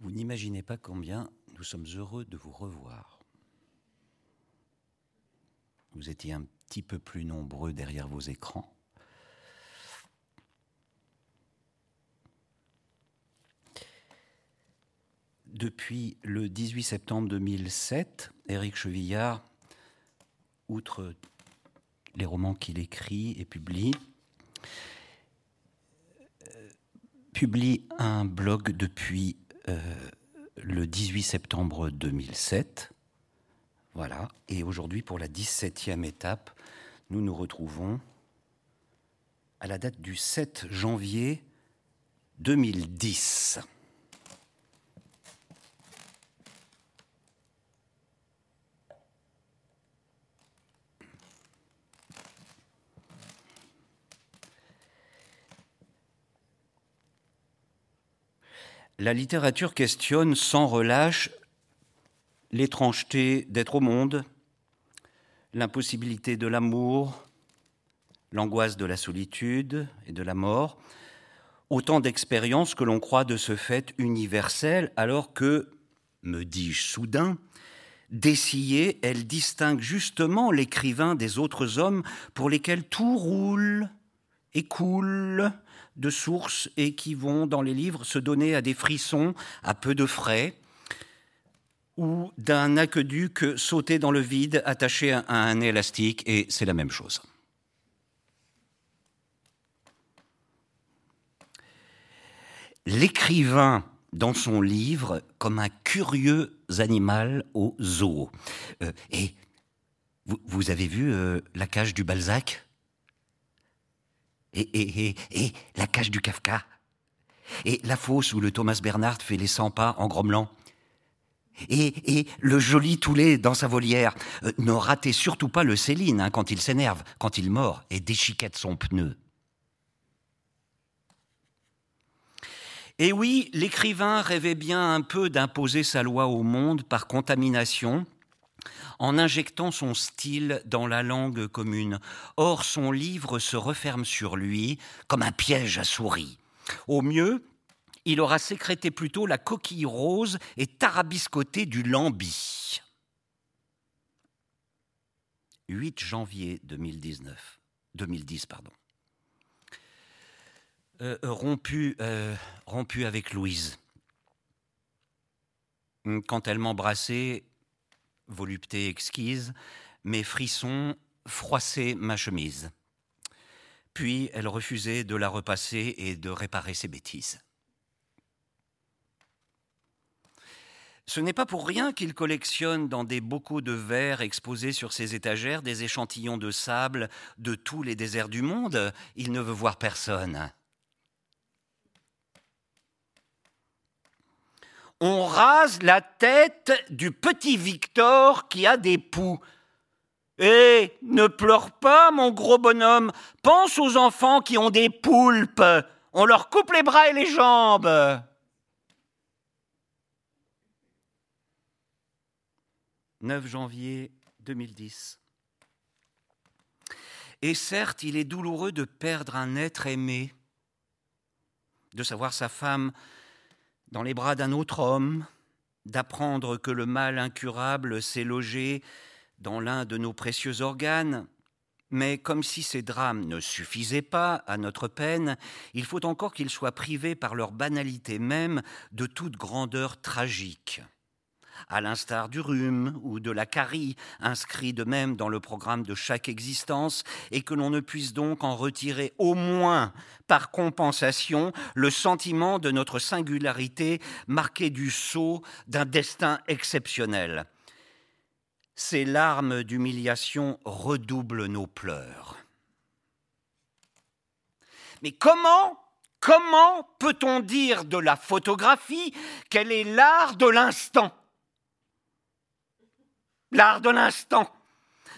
Vous n'imaginez pas combien nous sommes heureux de vous revoir. Vous étiez un petit peu plus nombreux derrière vos écrans. Depuis le 18 septembre 2007, Éric Chevillard, outre les romans qu'il écrit et publie, euh, publie un blog depuis euh, le 18 septembre 2007. Voilà. Et aujourd'hui, pour la 17e étape, nous nous retrouvons à la date du 7 janvier 2010. La littérature questionne sans relâche l'étrangeté d'être au monde, l'impossibilité de l'amour, l'angoisse de la solitude et de la mort, autant d'expériences que l'on croit de ce fait universelles, alors que, me dis-je soudain, Dessillée, elle distingue justement l'écrivain des autres hommes pour lesquels tout roule et coule de sources et qui vont dans les livres se donner à des frissons à peu de frais ou d'un aqueduc sauté dans le vide attaché à un élastique et c'est la même chose. L'écrivain dans son livre comme un curieux animal au zoo. Euh, et vous, avez vu euh, la cage du Balzac? Et, la cage du Kafka. Et la fosse où le Thomas Bernard fait les 100 pas en grommelant. Et, et le joli Toulet dans sa volière. Euh, ne ratez surtout pas le Céline hein, quand il s'énerve, quand il mord et déchiquette son pneu. Et oui, l'écrivain rêvait bien un peu d'imposer sa loi au monde par contamination, en injectant son style dans la langue commune. Or, son livre se referme sur lui comme un piège à souris. Au mieux, il aura sécrété plutôt la coquille rose et tarabiscoté du lambi. 8 janvier 2019, 2010. Pardon. Euh, rompu, euh, rompu avec Louise. Quand elle m'embrassait, volupté exquise, mes frissons froissaient ma chemise. Puis elle refusait de la repasser et de réparer ses bêtises. Ce n'est pas pour rien qu'il collectionne dans des bocaux de verre exposés sur ses étagères des échantillons de sable de tous les déserts du monde. Il ne veut voir personne. On rase la tête du petit Victor qui a des poux. Eh, ne pleure pas, mon gros bonhomme, pense aux enfants qui ont des poulpes, on leur coupe les bras et les jambes. « 9 janvier 2010. Et certes, il est douloureux de perdre un être aimé, de savoir sa femme dans les bras d'un autre homme, d'apprendre que le mal incurable s'est logé dans l'un de nos précieux organes, mais comme si ces drames ne suffisaient pas à notre peine, il faut encore qu'ils soient privés par leur banalité même de toute grandeur tragique à l'instar du rhume ou de la carie, inscrit de même dans le programme de chaque existence, et que l'on ne puisse donc en retirer au moins par compensation le sentiment de notre singularité marquée du sceau d'un destin exceptionnel. Ces larmes d'humiliation redoublent nos pleurs. Mais comment Comment peut-on dire de la photographie qu'elle est l'art de l'instant? L'art de l'instant.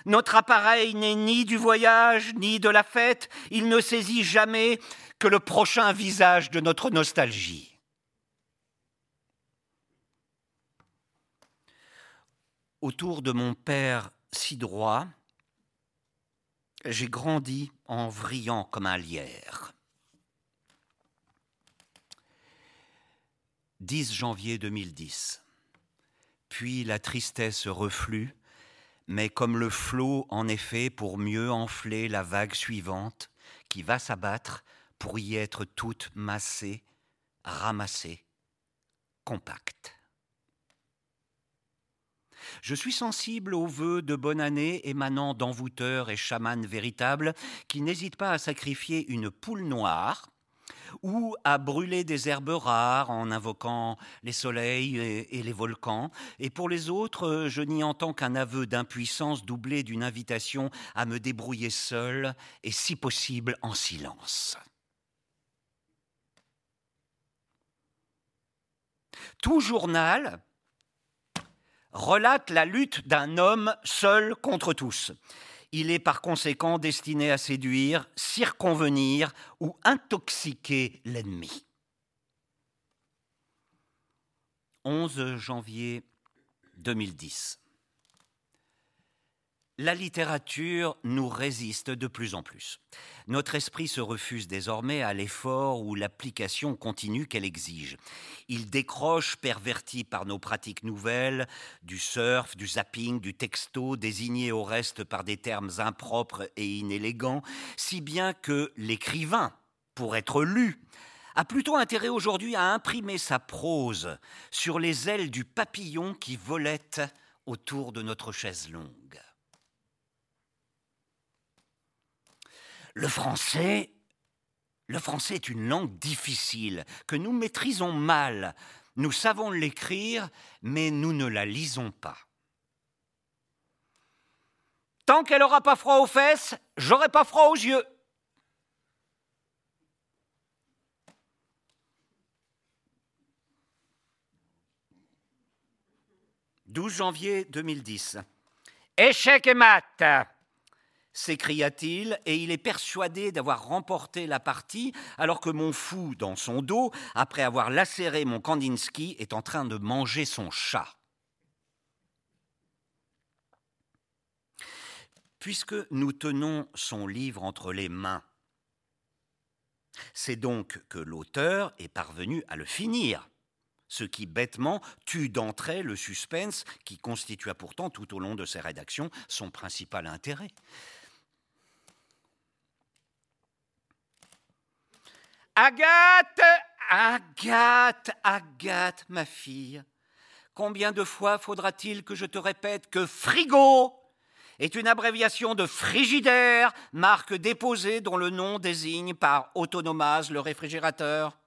Notre appareil n'est ni du voyage, ni de la fête, il ne saisit jamais que le prochain visage de notre nostalgie. Autour de mon père si droit, j'ai grandi en vrillant comme un lierre. 10 janvier 2010. Puis la tristesse reflue, mais comme le flot en effet pour mieux enfler la vague suivante qui va s'abattre pour y être toute massée, ramassée, compacte. Je suis sensible aux vœux de bonne année émanant d'envoûteurs et chamans véritables qui n'hésitent pas à sacrifier une poule noire ou à brûler des herbes rares en invoquant les soleils et, les volcans. Et pour les autres, je n'y entends qu'un aveu d'impuissance doublé d'une invitation à me débrouiller seul et si possible en silence. Tout journal relate la lutte d'un homme seul contre tous. Il est par conséquent destiné à séduire, circonvenir ou intoxiquer l'ennemi. 11 janvier 2010. La littérature nous résiste de plus en plus. Notre esprit se refuse désormais à l'effort ou l'application continue qu'elle exige. Il décroche, perverti par nos pratiques nouvelles, du surf, du zapping, du texto, désigné au reste par des termes impropres et inélégants, si bien que l'écrivain, pour être lu, a plutôt intérêt aujourd'hui à imprimer sa prose sur les ailes du papillon qui volette autour de notre chaise longue. Le français, le français est une langue difficile que nous maîtrisons mal. Nous savons l'écrire, mais nous ne la lisons pas. Tant qu'elle n'aura pas froid aux fesses, j'aurai pas froid aux yeux. « 12 janvier 2010. Échec et maths s'écria-t-il, et il est persuadé d'avoir remporté la partie, alors que mon fou, dans son dos, après avoir lacéré mon Kandinsky, est en train de manger son chat. Puisque nous tenons son livre entre les mains, c'est donc que l'auteur est parvenu à le finir, ce qui bêtement tue d'entrée le suspense qui constitua pourtant tout au long de ses rédactions son principal intérêt. Agathe, Agathe, Agathe, ma fille, combien de fois faudra-t-il que je te répète que frigo est une abréviation de frigidaire, marque déposée dont le nom désigne par autonomase le réfrigérateur?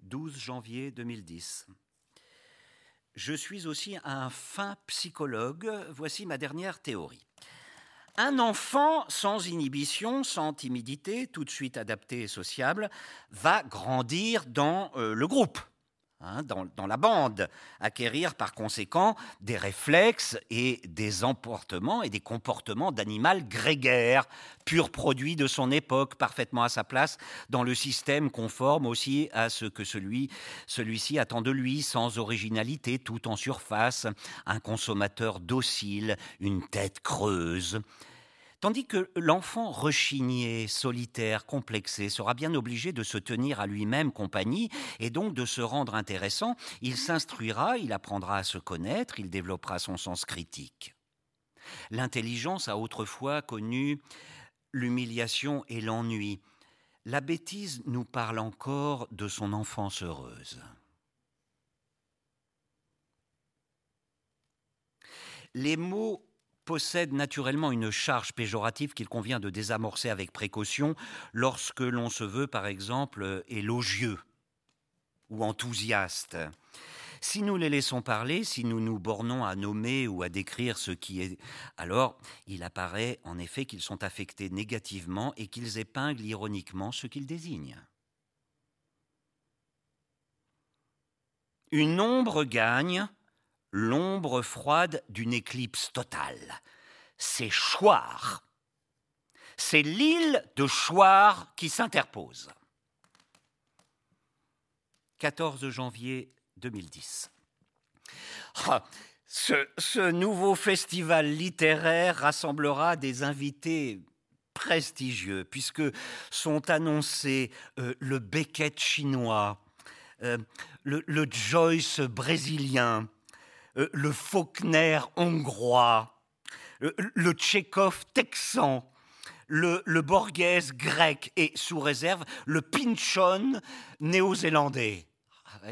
12 janvier 2010. Je suis aussi un fin psychologue. Voici ma dernière théorie. Un enfant sans inhibition, sans timidité, tout de suite adapté et sociable, va grandir dans euh, le groupe, hein, dans, la bande, acquérir par conséquent des réflexes et des emportements et des comportements d'animal grégaire, pur produit de son époque, parfaitement à sa place dans le système conforme aussi à ce que celui, celui-ci attend de lui, sans originalité, tout en surface, un consommateur docile, une tête creuse. Tandis que l'enfant rechigné, solitaire, complexé sera bien obligé de se tenir à lui-même compagnie et donc de se rendre intéressant, il s'instruira, il apprendra à se connaître, il développera son sens critique. L'intelligence a autrefois connu l'humiliation et l'ennui. La bêtise nous parle encore de son enfance heureuse. Les mots possède naturellement une charge péjorative qu'il convient de désamorcer avec précaution lorsque l'on se veut, par exemple, élogieux ou enthousiaste. Si nous les laissons parler, si nous nous bornons à nommer ou à décrire ce qui est, alors il apparaît en effet qu'ils sont affectés négativement et qu'ils épinglent ironiquement ce qu'ils désignent. Une ombre gagne l'ombre froide d'une éclipse totale. C'est Chouard. C'est l'île de Chouard qui s'interpose. 14 janvier 2010. Ah, ce, ce nouveau festival littéraire rassemblera des invités prestigieux, puisque sont annoncés euh, le Beckett chinois, euh, le, Joyce brésilien, euh, le Faulkner hongrois, le, Tchekhov texan, le, le Borghese grec et, sous réserve, le Pinchon néo-zélandais. Ah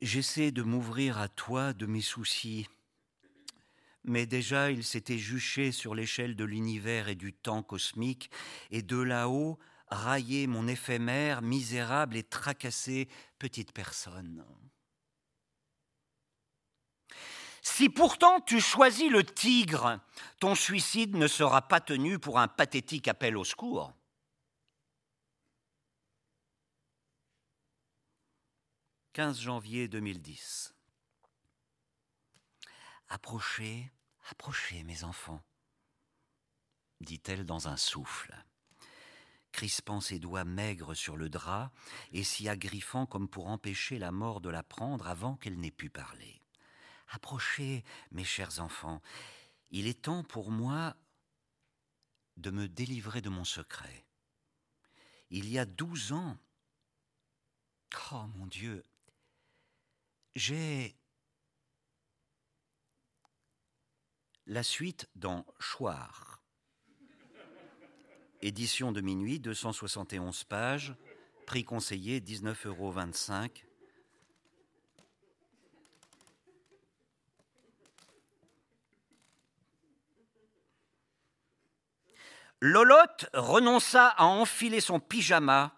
J'essaie de m'ouvrir à toi de mes soucis, mais déjà il s'était juché sur l'échelle de l'univers et du temps cosmique, et de là-haut raillé mon éphémère, misérable et tracassée petite personne. Si pourtant tu choisis le tigre, ton suicide ne sera pas tenu pour un pathétique appel au secours. 15 janvier 2010. Approchez, approchez, mes enfants, dit-elle dans un souffle, crispant ses doigts maigres sur le drap et s'y agriffant comme pour empêcher la mort de la prendre avant qu'elle n'ait pu parler. Approchez, mes chers enfants, il est temps pour moi de me délivrer de mon secret. Il y a douze ans, oh mon Dieu, j'ai la suite dans Choir. Édition de minuit, 271 pages, prix conseillé 19,25 euros. Lolotte renonça à enfiler son pyjama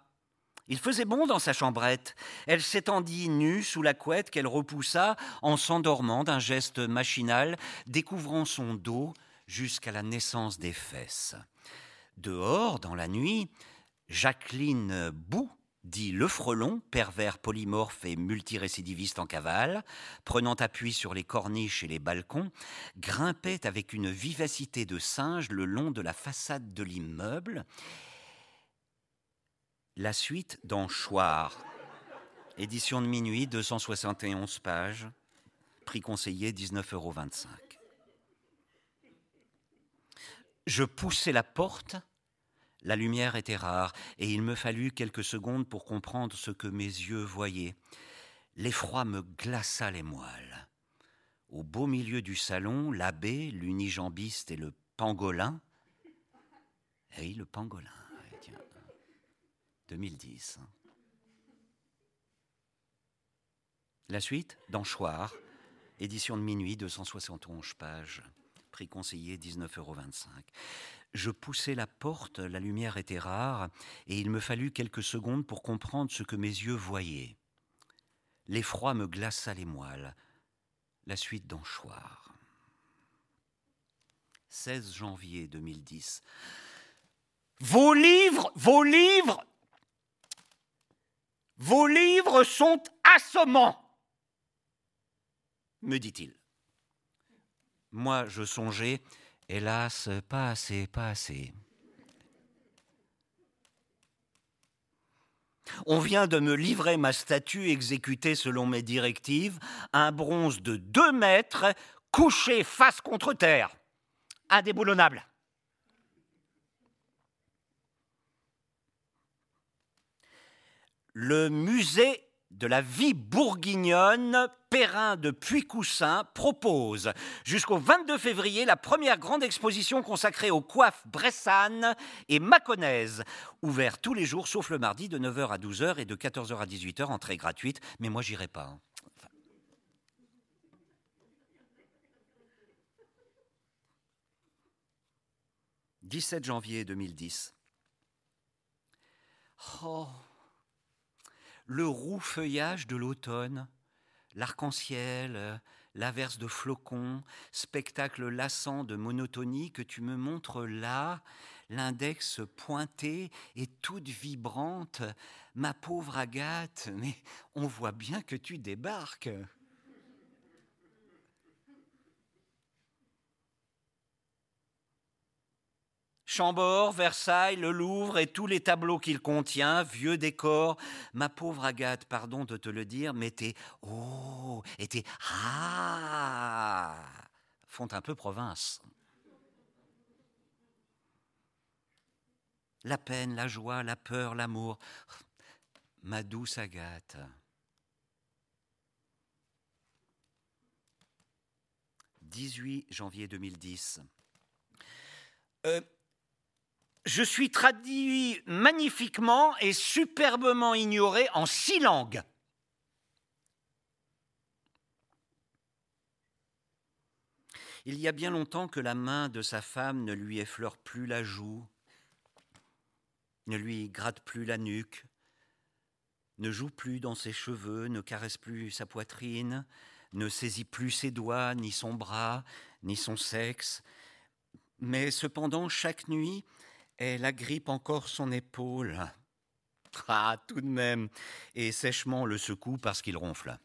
il faisait bon dans sa chambrette. Elle s'étendit nue sous la couette qu'elle repoussa en s'endormant d'un geste machinal, découvrant son dos jusqu'à la naissance des fesses. Dehors, dans la nuit, Jacqueline Bou, dit le frelon, pervers polymorphe et multirécidiviste en cavale, prenant appui sur les corniches et les balcons, grimpait avec une vivacité de singe le long de la façade de l'immeuble la suite dans Choir. Édition de minuit, 271 pages. Prix conseillé, 19,25 euros. Je poussai la porte. La lumière était rare et il me fallut quelques secondes pour comprendre ce que mes yeux voyaient. L'effroi me glaça les moelles. Au beau milieu du salon, l'abbé, l'unijambiste et le pangolin. Eh oui, le pangolin 2010. La suite, dans Choir, édition de minuit, 271 pages, prix conseillé 19,25 euros. Je poussai la porte, la lumière était rare, et il me fallut quelques secondes pour comprendre ce que mes yeux voyaient. L'effroi me glaça les moelles. La suite dans Choir. 16 janvier 2010. Vos livres, vos livres vos livres sont assommants, me dit-il. Moi, je songeais, hélas, pas assez, pas assez. On vient de me livrer ma statue exécutée selon mes directives, un bronze de deux mètres, couché face contre terre, indéboulonnable. le musée de la vie bourguignonne, Perrin de Puy-Coussin, propose jusqu'au 22 février la première grande exposition consacrée aux coiffes bressanes et mâconnaises, ouvert tous les jours sauf le mardi de 9h à 12h et de 14h à 18h, entrée gratuite, mais moi j'irai pas. Hein. 17 janvier 2010. Oh, le roux feuillage de l'automne, l'arc-en-ciel, euh, l'averse de flocons, spectacle lassant de monotonie que tu me montres là, l'index pointé et toute vibrante. Ma pauvre Agathe, mais on voit bien que tu débarques. Chambord, Versailles, le Louvre et tous les tableaux qu'il contient, vieux décors. Ma pauvre Agathe, pardon de te le dire, mais tes oh et tes ah font un peu province. La peine, la joie, la peur, l'amour. Ma douce Agathe. 18 janvier 2010. Euh, je suis traduit magnifiquement et superbement ignoré en six langues. Il y a bien longtemps que la main de sa femme ne lui effleure plus la joue, ne lui gratte plus la nuque, ne joue plus dans ses cheveux, ne caresse plus sa poitrine, ne saisit plus ses doigts, ni son bras, ni son sexe. Mais cependant, chaque nuit, elle agrippe encore son épaule. Ah, tout de même, et sèchement le secoue parce qu'il ronfle.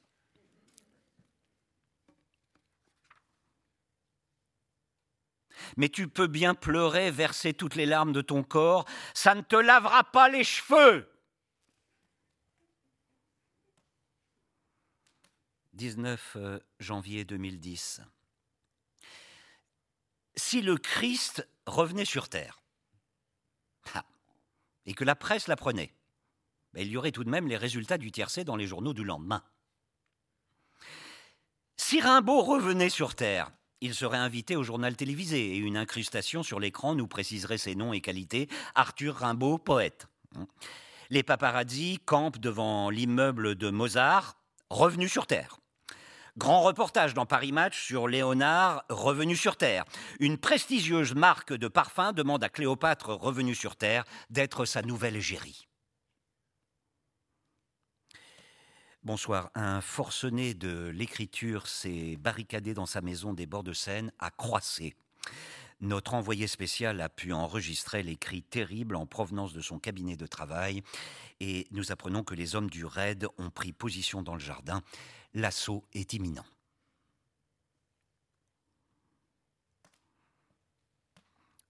Mais tu peux bien pleurer, verser toutes les larmes de ton corps, ça ne te lavera pas les cheveux. 19 euh, janvier 2010. Si le Christ revenait sur terre, et que la presse l'apprenait, ben, il y aurait tout de même les résultats du tiercé dans les journaux du lendemain. Si Rimbaud revenait sur Terre, il serait invité au journal télévisé et une incrustation sur l'écran nous préciserait ses noms et qualités. Arthur Rimbaud, poète. Les paparazzi campent devant l'immeuble de Mozart, revenu sur Terre. Grand reportage dans Paris Match sur Léonard revenu sur Terre. Une prestigieuse marque de parfum demande à Cléopâtre revenu sur Terre d'être sa nouvelle égérie. Bonsoir. Un forcené de l'écriture s'est barricadé dans sa maison des bords de Seine à Croissé. Notre envoyé spécial a pu enregistrer les cris terribles en provenance de son cabinet de travail et nous apprenons que les hommes du raid ont pris position dans le jardin. L'assaut est imminent.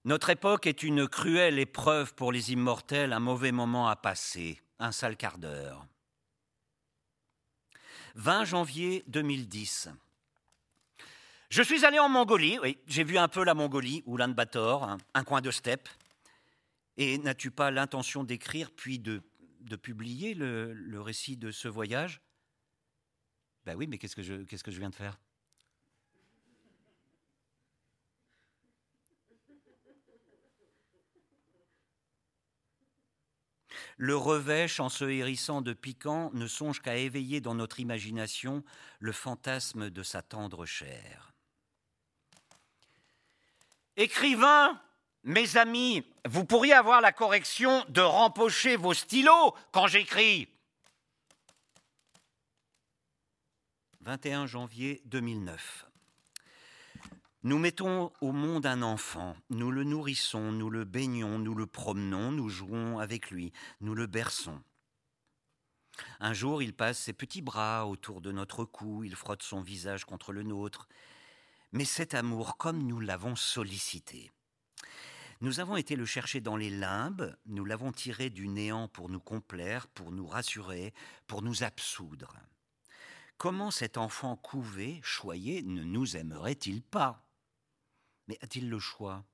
Notre époque est une cruelle épreuve pour les immortels, un mauvais moment à passer, un sale quart d'heure. 20 janvier 2010. Je suis allé en Mongolie, oui, j'ai vu un peu la Mongolie, Oulan-Bator, un, coin de steppe. Et n'as-tu pas l'intention d'écrire puis de, publier le, récit de ce voyage? Ben oui, mais qu'est-ce que je, viens de faire? Le revêche, en se hérissant de piquant, ne songe qu'à éveiller dans notre imagination le fantasme de sa tendre chair. Écrivain, mes amis, vous pourriez avoir la correction de rempocher vos stylos quand j'écris. 21 janvier 2009. Nous mettons au monde un enfant, nous le nourrissons, nous le baignons, nous le promenons, nous jouons avec lui, nous le berçons. Un jour, il passe ses petits bras autour de notre cou, il frotte son visage contre le nôtre, mais cet amour, comme nous l'avons sollicité, nous avons été le chercher dans les limbes, nous l'avons tiré du néant pour nous complaire, pour nous rassurer, pour nous absoudre. Comment cet enfant couvé, choyé, ne nous aimerait-il pas? Mais a-t-il le choix?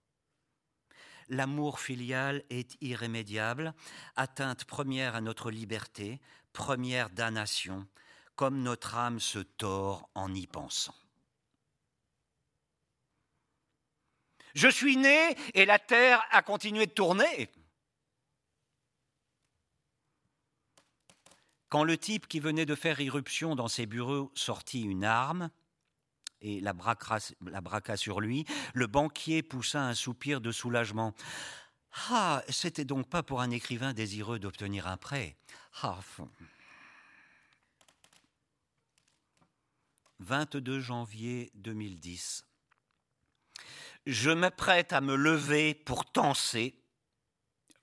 L'amour filial est irrémédiable, atteinte première à notre liberté, première damnation, comme notre âme se tord en y pensant. Je suis né et la Terre a continué de tourner. Quand le type qui venait de faire irruption dans ses bureaux sortit une arme et la braqua, sur lui, le banquier poussa un soupir de soulagement. Ah, c'était donc pas pour un écrivain désireux d'obtenir un prêt. Ah, 22 janvier 2010. Je m'apprête à me lever pour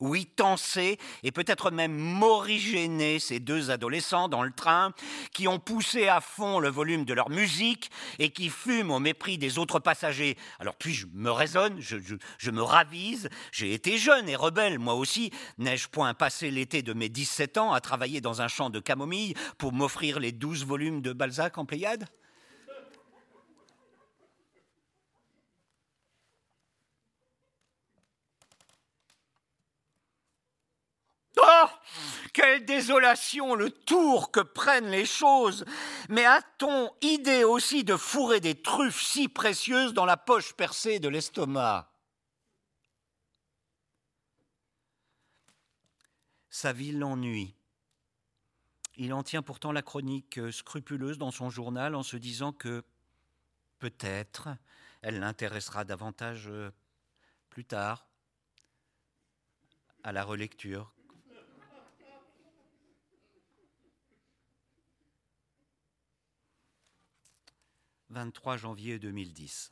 tenser. oui, tenser et peut-être même morigéner ces deux adolescents dans le train qui ont poussé à fond le volume de leur musique et qui fument au mépris des autres passagers. Alors puis je me raisonne, je, je me ravise, j'ai été jeune et rebelle moi aussi, n'ai-je point passé l'été de mes 17 ans à travailler dans un champ de camomille pour m'offrir les douze volumes de Balzac en Pléiade? Quelle désolation, le tour que prennent les choses Mais a-t-on idée aussi de fourrer des truffes si précieuses dans la poche percée de l'estomac? Sa vie l'ennuie. Il en tient pourtant la chronique scrupuleuse dans son journal en se disant que peut-être elle l'intéressera davantage euh, plus tard à la relecture 23 janvier 2010.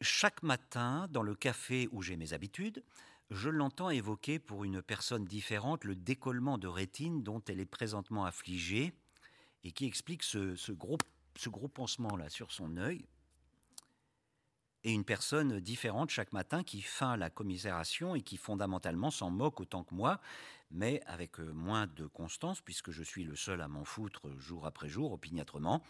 Chaque matin, dans le café où j'ai mes habitudes, je l'entends évoquer pour une personne différente le décollement de rétine dont elle est présentement affligée et qui explique ce, gros, ce gros pansement-là sur son œil. Et une personne différente chaque matin qui feint la commisération et qui fondamentalement s'en moque autant que moi, mais avec euh, moins de constance, puisque je suis le seul à m'en foutre jour après jour, opiniâtrement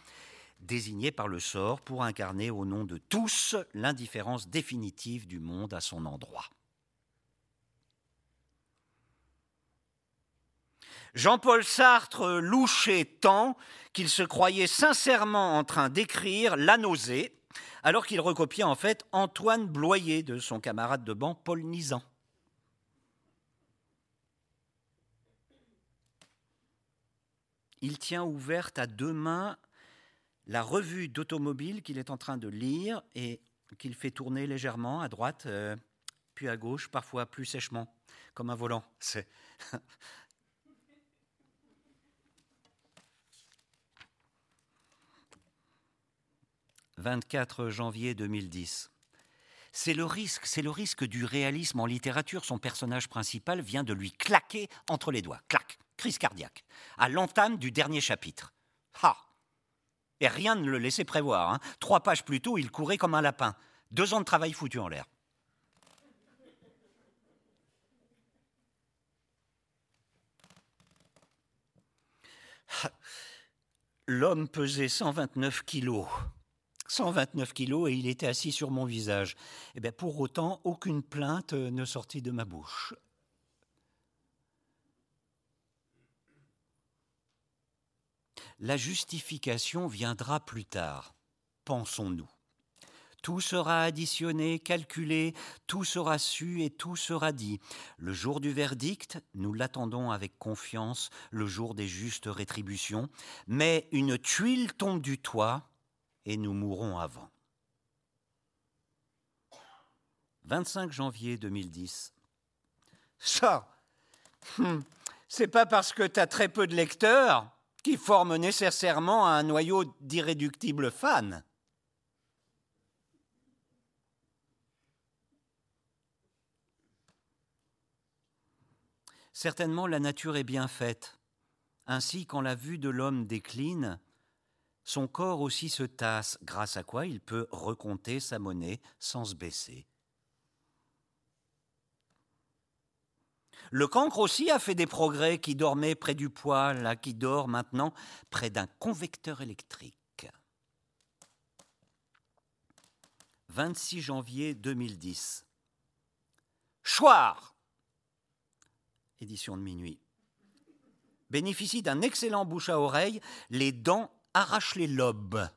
désigné par le sort pour incarner au nom de tous l'indifférence définitive du monde à son endroit. Jean-Paul Sartre louchait tant qu'il se croyait sincèrement en train d'écrire La nausée, alors qu'il recopiait en fait Antoine Bloyer de son camarade de banc Paul Nizan. Il tient ouverte à deux mains la revue d'automobile qu'il est en train de lire et qu'il fait tourner légèrement à droite, euh, puis à gauche, parfois plus sèchement, comme un volant. C'est 24 janvier 2010. C'est le risque, c'est le risque du réalisme en littérature. Son personnage principal vient de lui claquer entre les doigts. Clac, crise cardiaque, à l'entame du dernier chapitre. Ha et rien ne le laissait prévoir. Hein. Trois pages plus tôt, il courait comme un lapin. Deux ans de travail foutu en l'air. L'homme pesait 129 kilos. 129 kilos et il était assis sur mon visage. Et eh bien pour autant, aucune plainte ne sortit de ma bouche. La justification viendra plus tard, pensons-nous. Tout sera additionné, calculé, tout sera su et tout sera dit. Le jour du verdict, nous l'attendons avec confiance, le jour des justes rétributions, mais une tuile tombe du toit et nous mourrons avant. 25 janvier 2010. Ça, hum, c'est pas parce que tu as très peu de lecteurs qui forment nécessairement un noyau d'irréductibles fans. Certainement la nature est bien faite. Ainsi, quand la vue de l'homme décline, son corps aussi se tasse, grâce à quoi il peut recompter sa monnaie sans se baisser. Le cancre aussi a fait des progrès qui dormait près du poêle, qui dort maintenant près d'un convecteur électrique. 26 janvier 2010. Choir, édition de minuit, bénéficie d'un excellent bouche à oreille, les dents arrachent les lobes.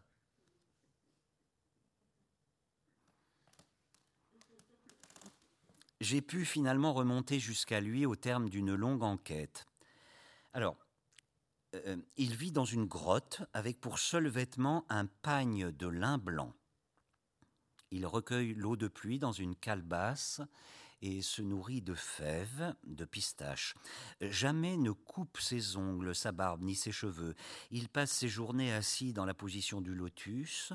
J'ai pu finalement remonter jusqu'à lui au terme d'une longue enquête. Alors, euh, il vit dans une grotte avec pour seul vêtement un pagne de lin blanc. Il recueille l'eau de pluie dans une calebasse et se nourrit de fèves, de pistaches. Jamais ne coupe ses ongles, sa barbe ni ses cheveux. Il passe ses journées assis dans la position du lotus,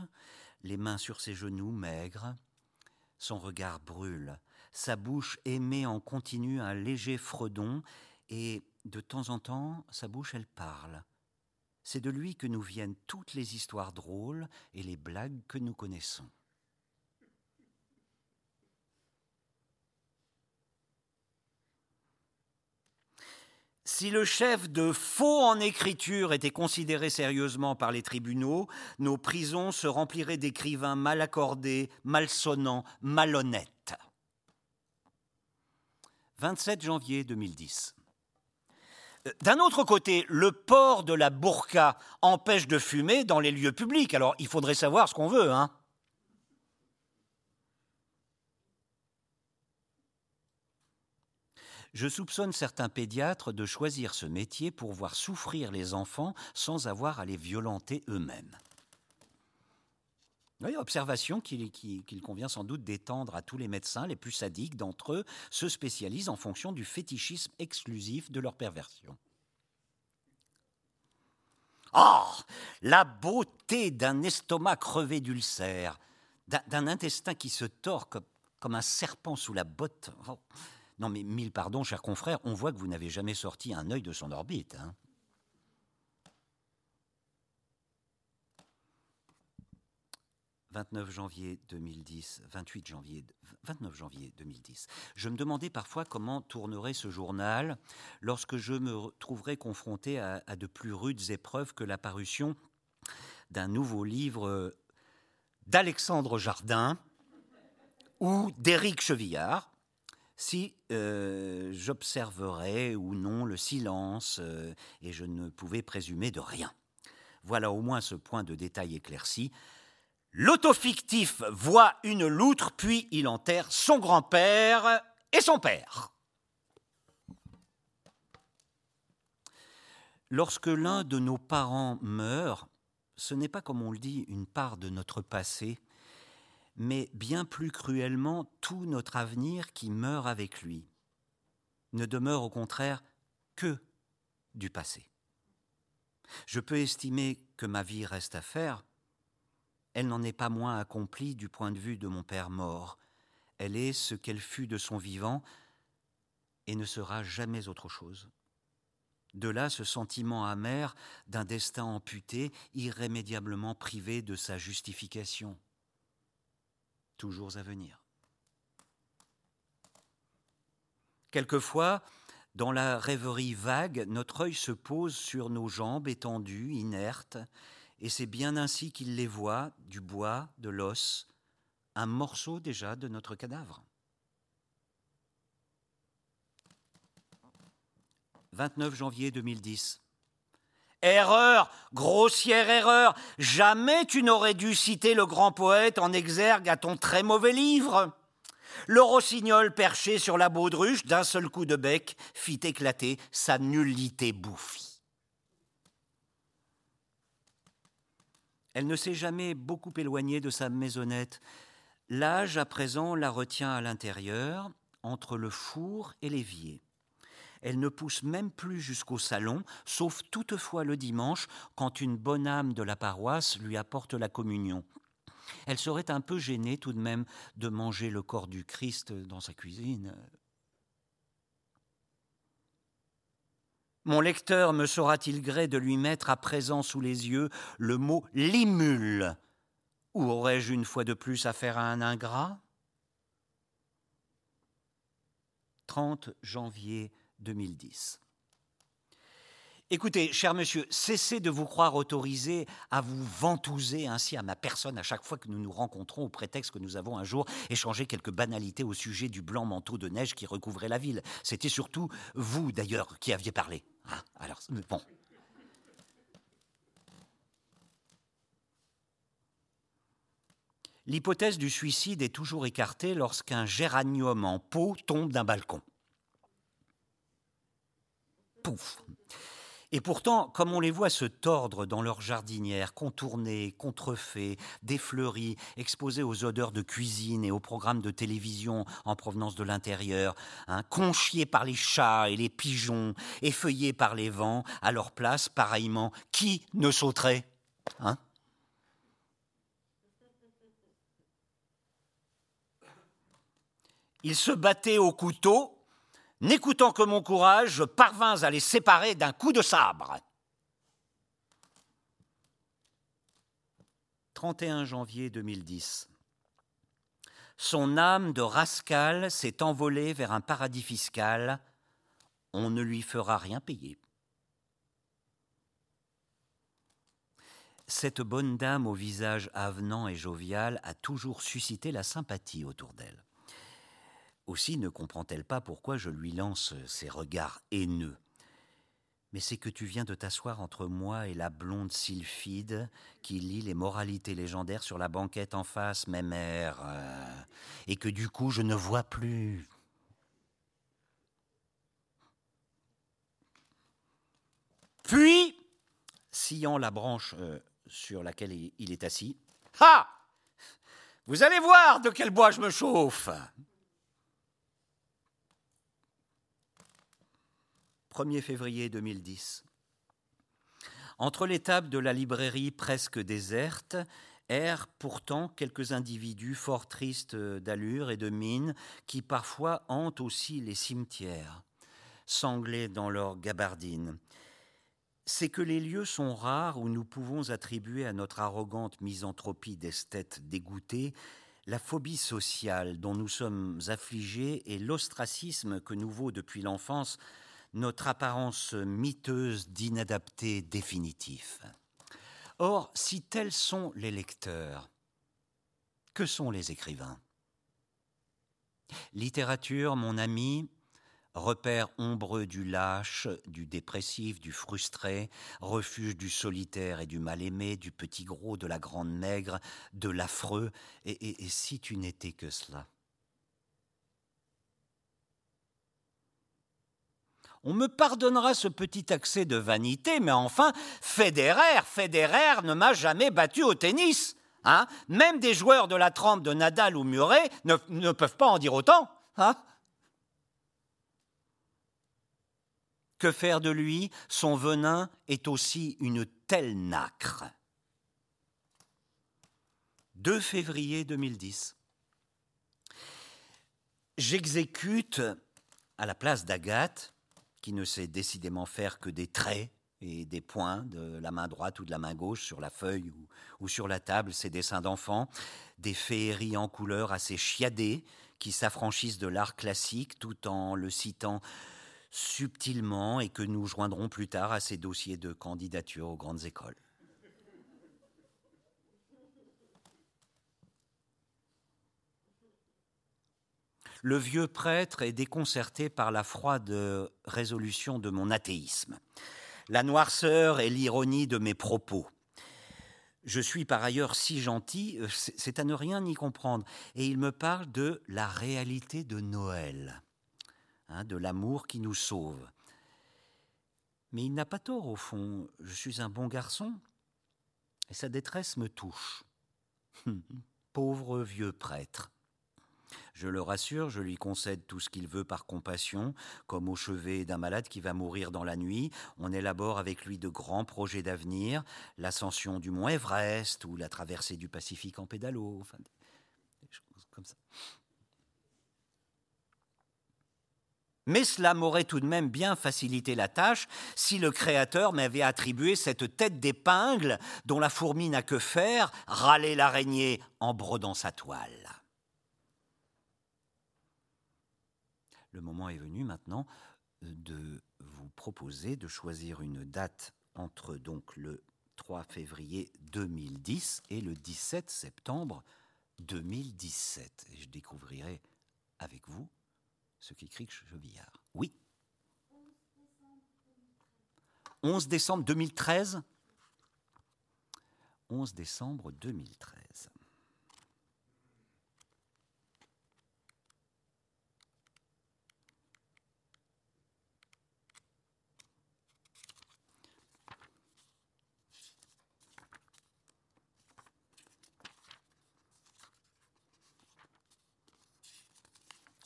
les mains sur ses genoux maigres, Son regard brûle, sa bouche émet en continu un léger fredon, et de temps en temps, sa bouche, elle parle. C'est de lui que nous viennent toutes les histoires drôles et les blagues que nous connaissons. Si le chef de faux en écriture était considéré sérieusement par les tribunaux, nos prisons se rempliraient d'écrivains mal accordés, malsonnants, malhonnêtes. 27 janvier 2010. Euh, d'un autre côté, le port de la burqa empêche de fumer dans les lieux publics. Alors, il faudrait savoir ce qu'on veut, hein. Je soupçonne certains pédiatres de choisir ce métier pour voir souffrir les enfants sans avoir à les violenter eux-mêmes. Observation qu'il convient sans doute d'étendre à tous les médecins les plus sadiques d'entre eux se spécialisent en fonction du fétichisme exclusif de leur perversion. Oh La beauté d'un estomac crevé d'ulcères, d'un intestin qui se tord comme, un serpent sous la botte. Oh. Non, mais mille pardons, cher confrère, on voit que vous n'avez jamais sorti un œil de son orbite. Hein. 29 janvier 2010, 28 janvier, 29 janvier 2010. Je me demandais parfois comment tournerait ce journal lorsque je me trouverais confronté à, à de plus rudes épreuves que l'apparition d'un nouveau livre d'Alexandre Jardin ou d'Éric Chevillard, si euh, j'observerais ou non le silence, euh, et je ne pouvais présumer de rien. Voilà au moins ce point de détail éclairci. L'autofictif voit une loutre, puis il enterre son grand-père et son père. Lorsque l'un de nos parents meurt, ce n'est pas, comme on le dit, une part de notre passé, mais bien plus cruellement tout notre avenir qui meurt avec lui, ne demeure au contraire que du passé. Je peux estimer que ma vie reste à faire, elle n'en est pas moins accomplie du point de vue de mon père mort, elle est ce qu'elle fut de son vivant et ne sera jamais autre chose. De là ce sentiment amer d'un destin amputé, irrémédiablement privé de sa justification toujours à venir. Quelquefois, dans la rêverie vague, notre œil se pose sur nos jambes étendues, inertes, et c'est bien ainsi qu'il les voit, du bois, de l'os, un morceau déjà de notre cadavre. 29 janvier 2010. Erreur, grossière erreur. Jamais tu n'aurais dû citer le grand poète en exergue à ton très mauvais livre. Le rossignol perché sur la baudruche d'un seul coup de bec fit éclater sa nullité bouffie. Elle ne s'est jamais beaucoup éloignée de sa maisonnette. L'âge à présent la retient à l'intérieur, entre le four et l'évier. Elle ne pousse même plus jusqu'au salon, sauf toutefois le dimanche, quand une bonne âme de la paroisse lui apporte la communion. Elle serait un peu gênée tout de même de manger le corps du Christ dans sa cuisine. Mon lecteur me saura-t-il gré de lui mettre à présent sous les yeux le mot limule? Ou aurais-je une fois de plus affaire à un ingrat? 30 janvier 2010. Écoutez, cher monsieur, cessez de vous croire autorisé à vous ventouser ainsi à ma personne à chaque fois que nous nous rencontrons au prétexte que nous avons un jour échangé quelques banalités au sujet du blanc manteau de neige qui recouvrait la ville. C'était surtout vous, d'ailleurs, qui aviez parlé. Ah, alors, bon. L'hypothèse du suicide est toujours écartée lorsqu'un géranium en pot tombe d'un balcon pouf. Et pourtant, comme on les voit se tordre dans leur jardinière, contournés, contrefaits, défleuris, exposés aux odeurs de cuisine et aux programmes de télévision en provenance de l'intérieur, hein, par les chats et les pigeons, effeuillés par les vents, à leur place, pareillement, qui ne sauterait hein? Ils se battaient au couteau. N'écoutant que mon courage, je parvins à les séparer d'un coup de sabre. 31 janvier 2010. Son âme de rascal s'est envolée vers un paradis fiscal. On ne lui fera rien payer. Cette bonne dame au visage avenant et jovial a toujours suscité la sympathie autour d'elle. Aussi ne comprend-elle pas pourquoi je lui lance ces regards haineux. Mais c'est que tu viens de t'asseoir entre moi et la blonde sylphide qui lit les moralités légendaires sur la banquette en face, mes mères, euh, et que du coup je ne vois plus. Puis, sciant la branche euh, sur laquelle il est assis. Ah Vous allez voir de quel bois je me chauffe 1er février 2010. Entre les tables de la librairie presque déserte, errent pourtant quelques individus fort tristes d'allure et de mine qui parfois hantent aussi les cimetières, sanglés dans leurs gabardines c'est que les lieux sont rares où nous pouvons attribuer à notre arrogante misanthropie d'esthète dégoûtée la phobie sociale dont nous sommes affligés et l'ostracisme que nous vaut depuis l'enfance notre apparence miteuse d'inadapté définitif. Or, si tels sont les lecteurs, que sont les écrivains? Littérature, mon ami, repère ombreux du lâche, du dépressif, du frustré, refuge du solitaire et du mal-aimé, du petit gros, de la grande maigre, de l'affreux, et, et si tu n'étais que cela? On me pardonnera ce petit accès de vanité, mais enfin, Federer, Federer ne m'a jamais battu au tennis. Hein Même des joueurs de la trempe de Nadal ou Murray ne, peuvent pas en dire autant. Hein Que faire de lui? Son venin est aussi une telle nacre. 2 février 2010. J'exécute, à la place d'Agathe, qui ne sait décidément faire que des traits et des points de la main droite ou de la main gauche sur la feuille ou, sur la table, ses dessins d'enfants, des féeries en couleurs assez chiadées qui s'affranchissent de l'art classique tout en le citant subtilement et que nous joindrons plus tard à ces dossiers de candidature aux grandes écoles. Le vieux prêtre est déconcerté par la froide résolution de mon athéisme, la noirceur et l'ironie de mes propos. Je suis par ailleurs si gentil, c'est à ne rien y comprendre. Et il me parle de la réalité de Noël. Hein, de l'amour qui nous sauve. Mais il n'a pas tort au fond, je suis un bon garçon, et sa détresse me touche. Pauvre vieux prêtre. Je le rassure, je lui concède tout ce qu'il veut par compassion, comme au chevet d'un malade qui va mourir dans la nuit. On élabore avec lui de grands projets d'avenir, l'ascension du mont Everest ou la traversée du Pacifique en pédalo. Mais cela m'aurait tout de même bien facilité la tâche si le Créateur m'avait attribué cette tête d'épingle dont la fourmi n'a que faire, râler l'araignée en brodant sa toile. Le moment est venu maintenant de vous proposer de choisir une date entre donc le 3 février 2010 et le 17 septembre 2017. Et je découvrirai avec vous ce qu'écrit Chevillard. Oui. 11 décembre 2013 11 décembre 2013.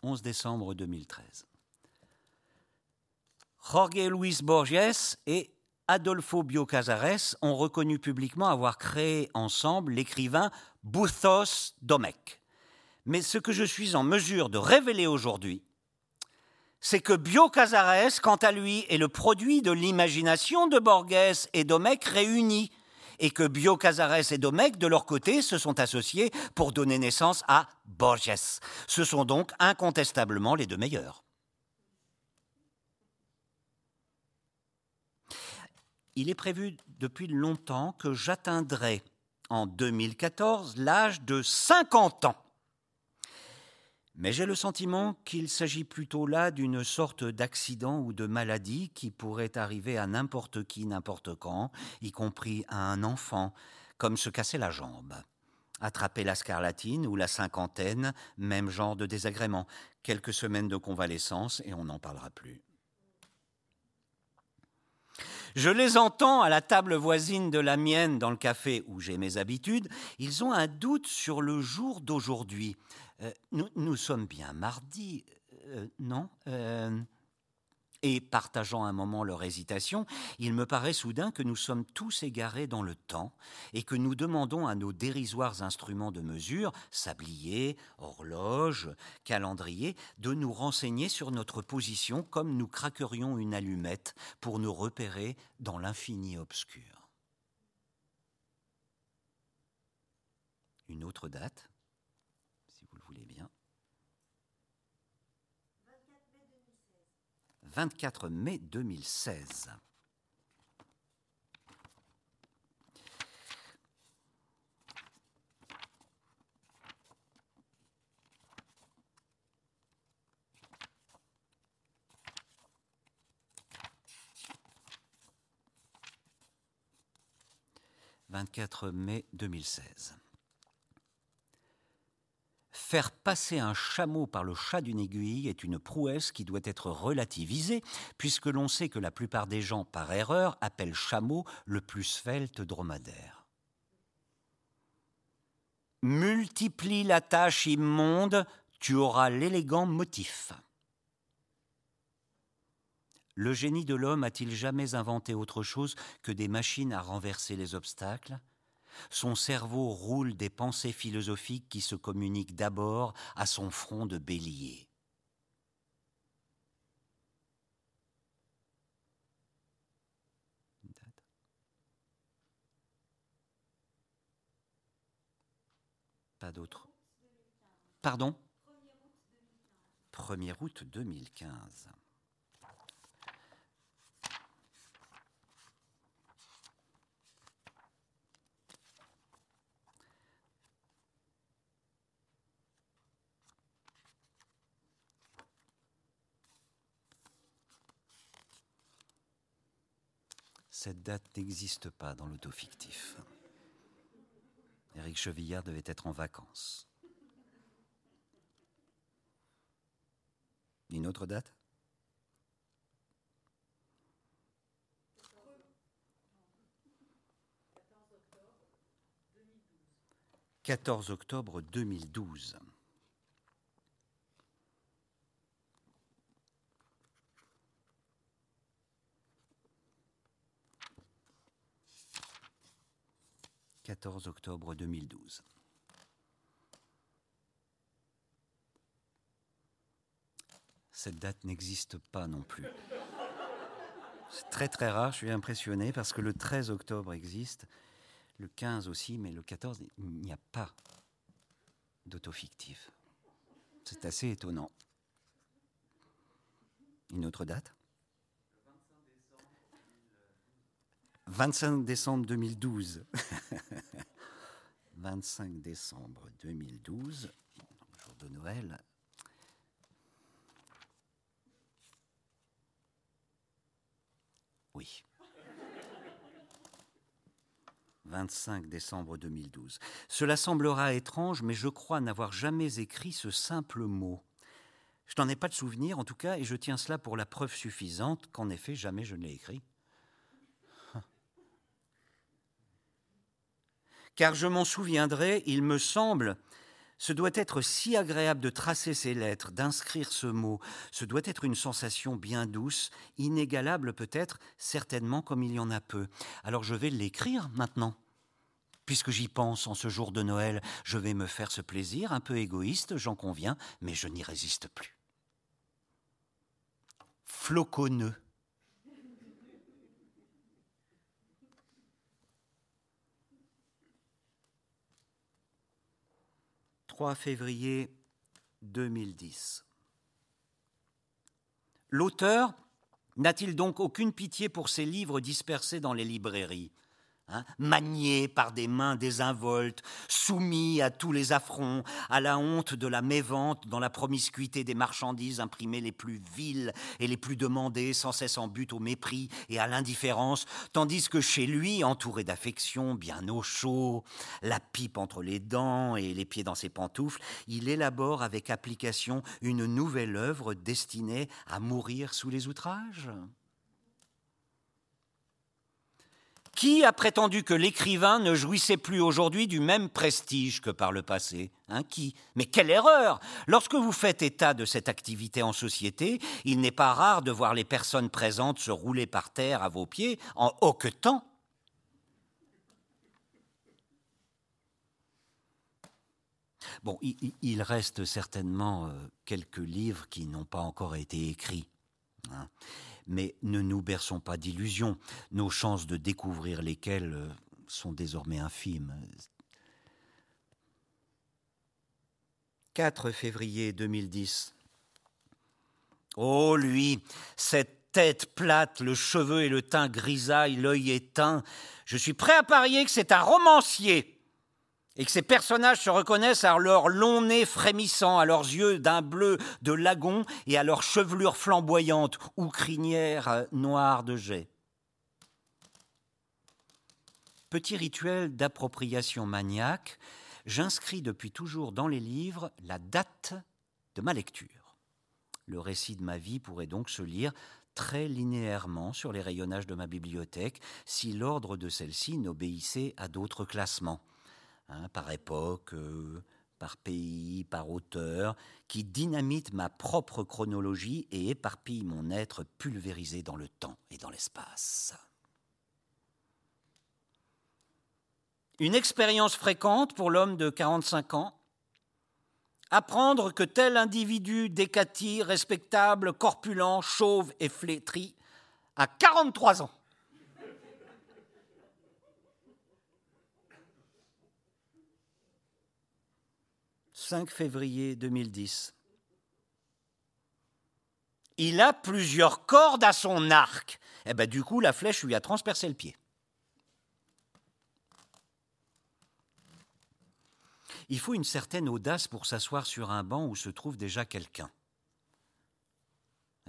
11 décembre 2013. Jorge Luis Borges et Adolfo Bio Casares ont reconnu publiquement avoir créé ensemble l'écrivain Bouthos Domecq. Mais ce que je suis en mesure de révéler aujourd'hui, c'est que Bio Casares, quant à lui, est le produit de l'imagination de Borges et Domecq réunis, et que Bio Casares et Domecq, de leur côté, se sont associés pour donner naissance à Borges. Ce sont donc incontestablement les deux meilleurs. Il est prévu depuis longtemps que j'atteindrai en 2014 l'âge de 50 ans. Mais j'ai le sentiment qu'il s'agit plutôt là d'une sorte d'accident ou de maladie qui pourrait arriver à n'importe qui, n'importe quand, y compris à un enfant, comme se casser la jambe. Attraper la scarlatine ou la cinquantaine, même genre de désagrément. Quelques semaines de convalescence et on n'en parlera plus. Je les entends à la table voisine de la mienne dans le café où j'ai mes habitudes. Ils ont un doute sur le jour d'aujourd'hui. Euh, nous, sommes bien mardi, euh, non euh, Et partageant un moment leur hésitation, il me paraît soudain que nous sommes tous égarés dans le temps et que nous demandons à nos dérisoires instruments de mesure, sabliers, horloges, calendriers, de nous renseigner sur notre position comme nous craquerions une allumette pour nous repérer dans l'infini obscur. Une autre date? 24 mai 2016. « 24 mai 2016. Faire passer un chameau par le chat d'une aiguille est une prouesse qui doit être relativisée, puisque l'on sait que la plupart des gens, par erreur, appellent chameau le plus svelte dromadaire. Multiplie la tâche immonde, tu auras l'élégant motif. Le génie de l'homme a-t-il jamais inventé autre chose que des machines à renverser les obstacles? Son cerveau roule des pensées philosophiques qui se communiquent d'abord à son front de bélier. Pas d'autre. Pardon? 1er août 2015. Cette date n'existe pas dans l'autofictif. Éric Chevillard devait être en vacances. Une autre date « 14 octobre 2012. 14 octobre 2012. Cette date n'existe pas non plus. C'est très très rare, je suis impressionné parce que le 13 octobre existe, le 15 aussi, mais le 14, il n'y a pas d'autofictif. C'est assez étonnant. Une autre date? 25 décembre 2012. 25 décembre 2012, jour de Noël. Oui. 25 décembre 2012. Cela semblera étrange, mais je crois n'avoir jamais écrit ce simple mot. Je n'en ai pas de souvenir, en tout cas, et je tiens cela pour la preuve suffisante qu'en effet, jamais je ne l'ai écrit. Car je m'en souviendrai, il me semble, ce doit être si agréable de tracer ces lettres, d'inscrire ce mot, ce doit être une sensation bien douce, inégalable peut-être, certainement comme il y en a peu. Alors je vais l'écrire maintenant. Puisque j'y pense en ce jour de Noël, je vais me faire ce plaisir, un peu égoïste, j'en conviens, mais je n'y résiste plus. Floconneux. 3 février 2010. L'auteur n'a-t-il donc aucune pitié pour ces livres dispersés dans les librairies? Hein, manié par des mains désinvoltes, soumis à tous les affronts, à la honte de la mévente dans la promiscuité des marchandises imprimées les plus viles et les plus demandées, sans cesse en but au mépris et à l'indifférence, tandis que chez lui, entouré d'affection, bien au chaud, la pipe entre les dents et les pieds dans ses pantoufles, il élabore avec application une nouvelle œuvre destinée à mourir sous les outrages Qui a prétendu que l'écrivain ne jouissait plus aujourd'hui du même prestige que par le passé? Hein, Qui? Mais quelle erreur Lorsque vous faites état de cette activité en société, il n'est pas rare de voir les personnes présentes se rouler par terre à vos pieds en hoquetant. Bon, il, reste certainement euh, quelques livres qui n'ont pas encore été écrits. Hein mais ne nous berçons pas d'illusions. Nos chances de découvrir lesquelles euh, sont désormais infimes. 4 février 2010. Oh, lui, cette tête plate, le cheveu et le teint grisaille, l'œil éteint, je suis prêt à parier que c'est un romancier et que ces personnages se reconnaissent à leur long nez frémissant, à leurs yeux d'un bleu de lagon et à leur chevelure flamboyante ou crinière euh, noire de jet. Petit rituel d'appropriation maniaque, j'inscris depuis toujours dans les livres la date de ma lecture. Le récit de ma vie pourrait donc se lire très linéairement sur les rayonnages de ma bibliothèque si l'ordre de celle-ci n'obéissait à d'autres classements. Hein, par époque, euh, par pays, par auteur, qui dynamite ma propre chronologie et éparpille mon être pulvérisé dans le temps et dans l'espace. Une expérience fréquente pour l'homme de 45 ans Apprendre que tel individu décati, respectable, corpulent, chauve et flétri a 43 ans 5 février 2010. Il a plusieurs cordes à son arc. Eh ben, du coup, la flèche lui a transpercé le pied. Il faut une certaine audace pour s'asseoir sur un banc où se trouve déjà quelqu'un.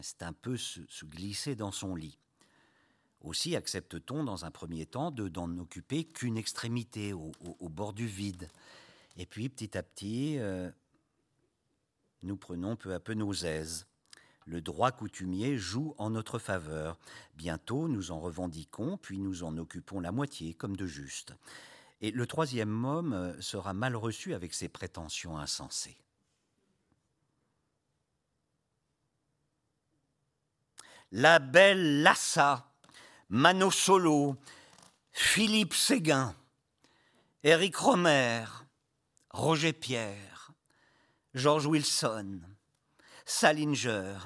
C'est un peu se, glisser dans son lit. Aussi accepte-t-on dans un premier temps de n'en occuper qu'une extrémité au, bord du vide. Et puis petit à petit, euh, nous prenons peu à peu nos aises. Le droit coutumier joue en notre faveur. Bientôt, nous en revendiquons, puis nous en occupons la moitié, comme de juste. Et le troisième homme euh, sera mal reçu avec ses prétentions insensées. La belle Lassa, Mano Solo, Philippe Séguin, Éric Romer, Roger Pierre, George Wilson, Salinger,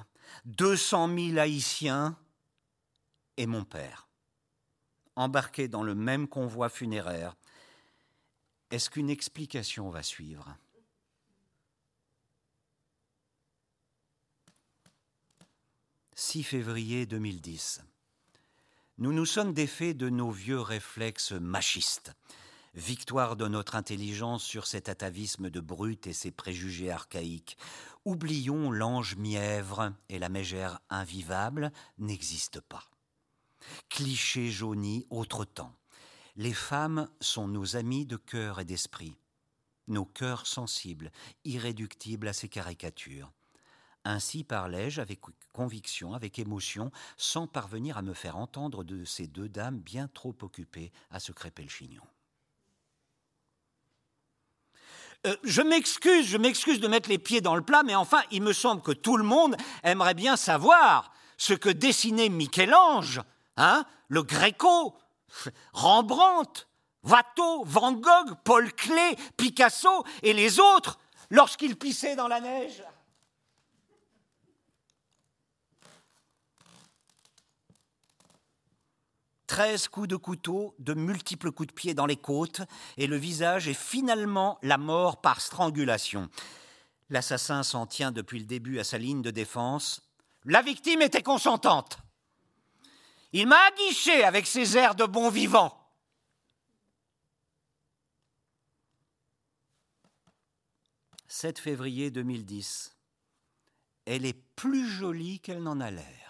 200 000 Haïtiens et mon père, embarqués dans le même convoi funéraire. Est-ce qu'une explication va suivre? 6 février 2010. Nous nous sommes défaits de nos vieux réflexes machistes victoire de notre intelligence sur cet atavisme de brute et ses préjugés archaïques. Oublions l'ange mièvre et la mégère invivable n'existe pas. Cliché jauni, autre temps. Les femmes sont nos amies de cœur et d'esprit, nos cœurs sensibles, irréductibles à ces caricatures. Ainsi parlais-je avec conviction, avec émotion, sans parvenir à me faire entendre de ces deux dames bien trop occupées à se crêper le chignon. Euh, je m'excuse, je m'excuse de mettre les pieds dans le plat, mais enfin, il me semble que tout le monde aimerait bien savoir ce que dessinait Michel-Ange, hein, le Gréco, Rembrandt, Watteau, Van Gogh, Paul Klee, Picasso et les autres lorsqu'ils pissaient dans la neige. Treize coups de couteau, de multiples coups de pied dans les côtes, et le visage est finalement la mort par strangulation. L'assassin s'en tient depuis le début à sa ligne de défense. La victime était consentante. Il m'a aguiché avec ses airs de bon vivant. 7 février 2010. Elle est plus jolie qu'elle n'en a l'air.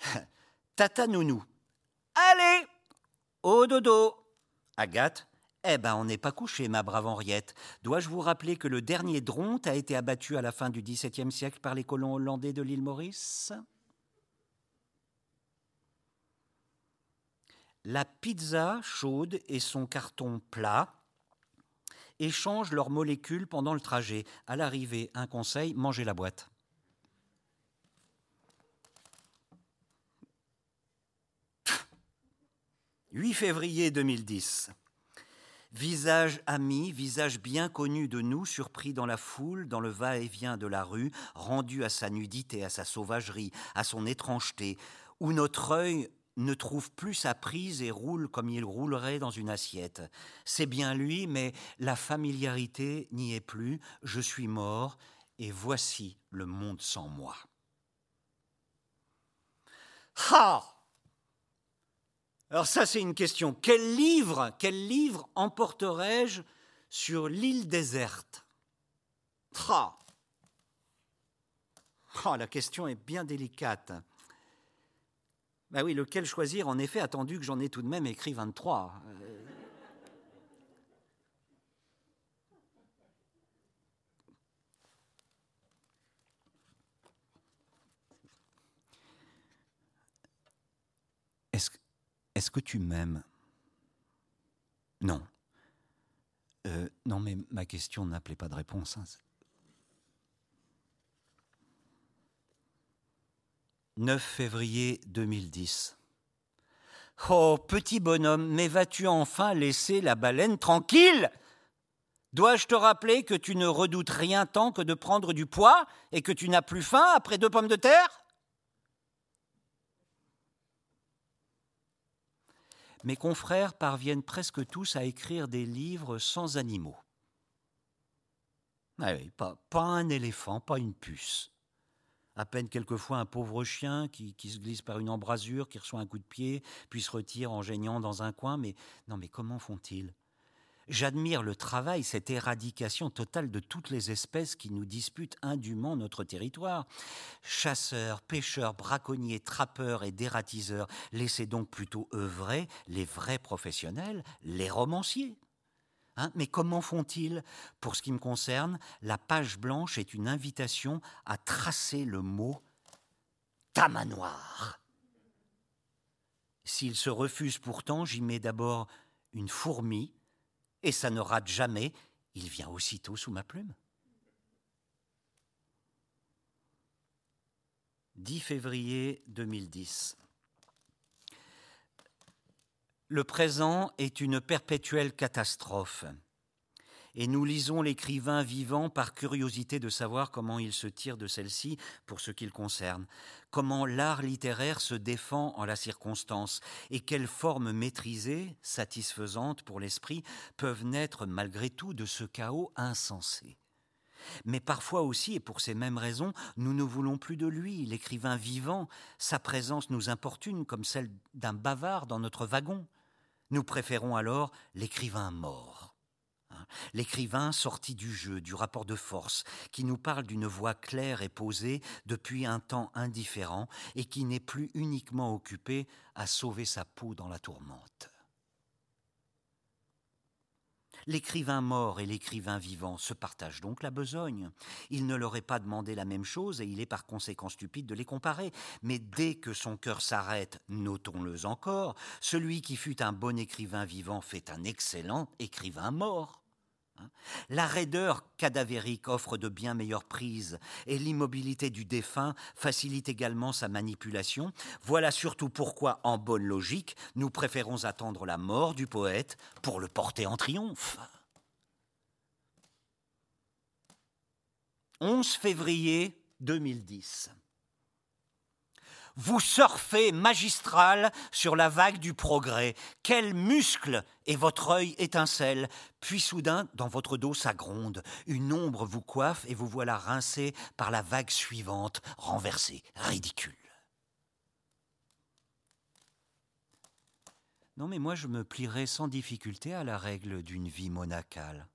Tata Nounou. Allez, au dodo. Agathe. Eh ben, on n'est pas couché, ma brave Henriette. Dois-je vous rappeler que le dernier dronte a été abattu à la fin du XVIIe siècle par les colons hollandais de l'île Maurice? La pizza chaude et son carton plat échangent leurs molécules pendant le trajet. À l'arrivée, un conseil, mangez la boîte. 8 février 2010. Visage ami, visage bien connu de nous, surpris dans la foule, dans le va-et-vient de la rue, rendu à sa nudité, à sa sauvagerie, à son étrangeté, où notre œil ne trouve plus sa prise et roule comme il roulerait dans une assiette. C'est bien lui, mais la familiarité n'y est plus, je suis mort, et voici le monde sans moi. Ha alors ça, c'est une question. Quel livre, quel livre emporterai-je sur l'île déserte? La question est bien délicate. Ben oui, lequel choisir? En effet, attendu que j'en ai tout de même écrit 23. Est-ce que tu m'aimes? Non. Euh, non, mais ma question n'appelait pas de réponse. 9 hein. février 2010. Oh, petit bonhomme, mais vas-tu enfin laisser la baleine tranquille? Dois-je te rappeler que tu ne redoutes rien tant que de prendre du poids et que tu n'as plus faim après deux pommes de terre? Mes confrères parviennent presque tous à écrire des livres sans animaux. Ah pas, un éléphant, pas une puce. À peine quelquefois un pauvre chien qui, qui, se glisse par une embrasure, qui reçoit un coup de pied, puis se retire en geignant dans un coin. Mais non, mais comment font-ils? J'admire le travail, cette éradication totale de toutes les espèces qui nous disputent indûment notre territoire. Chasseurs, pêcheurs, braconniers, trappeurs et dératiseurs, laissez donc plutôt œuvrer les vrais professionnels, les romanciers. Hein, mais comment font-ils? Pour ce qui me concerne, la page blanche est une invitation à tracer le mot tamanoir. S'ils se refusent pourtant, j'y mets d'abord une fourmi, et ça ne rate jamais, il vient aussitôt sous ma plume. 10 février 2010. Le présent est une perpétuelle catastrophe et nous lisons l'écrivain vivant par curiosité de savoir comment il se tire de celle-ci pour ce qu'il concerne, comment l'art littéraire se défend en la circonstance, et quelles formes maîtrisées, satisfaisantes pour l'esprit, peuvent naître malgré tout de ce chaos insensé. Mais parfois aussi, et pour ces mêmes raisons, nous ne voulons plus de lui, l'écrivain vivant, sa présence nous importune comme celle d'un bavard dans notre wagon. Nous préférons alors l'écrivain mort l'écrivain sorti du jeu, du rapport de force, qui nous parle d'une voix claire et posée depuis un temps indifférent et qui n'est plus uniquement occupé à sauver sa peau dans la tourmente. L'écrivain mort et l'écrivain vivant se partagent donc la besogne. Il ne leur est pas demandé la même chose et il est par conséquent stupide de les comparer. Mais dès que son cœur s'arrête, notons-le encore, celui qui fut un bon écrivain vivant fait un excellent écrivain mort. Hein. La raideur cadavérique offre de bien meilleures prises et l'immobilité du défunt facilite également sa manipulation. Voilà surtout pourquoi, en bonne logique, nous préférons attendre la mort du poète pour le porter en triomphe. 11 février 2010. Vous surfez magistral sur la vague du progrès. Quel muscle Et votre œil étincelle. Puis soudain, dans votre dos, ça gronde. Une ombre vous coiffe et vous voilà rincé par la vague suivante, renversé, ridicule. Non, mais moi, je me plierais sans difficulté à la règle d'une vie monacale.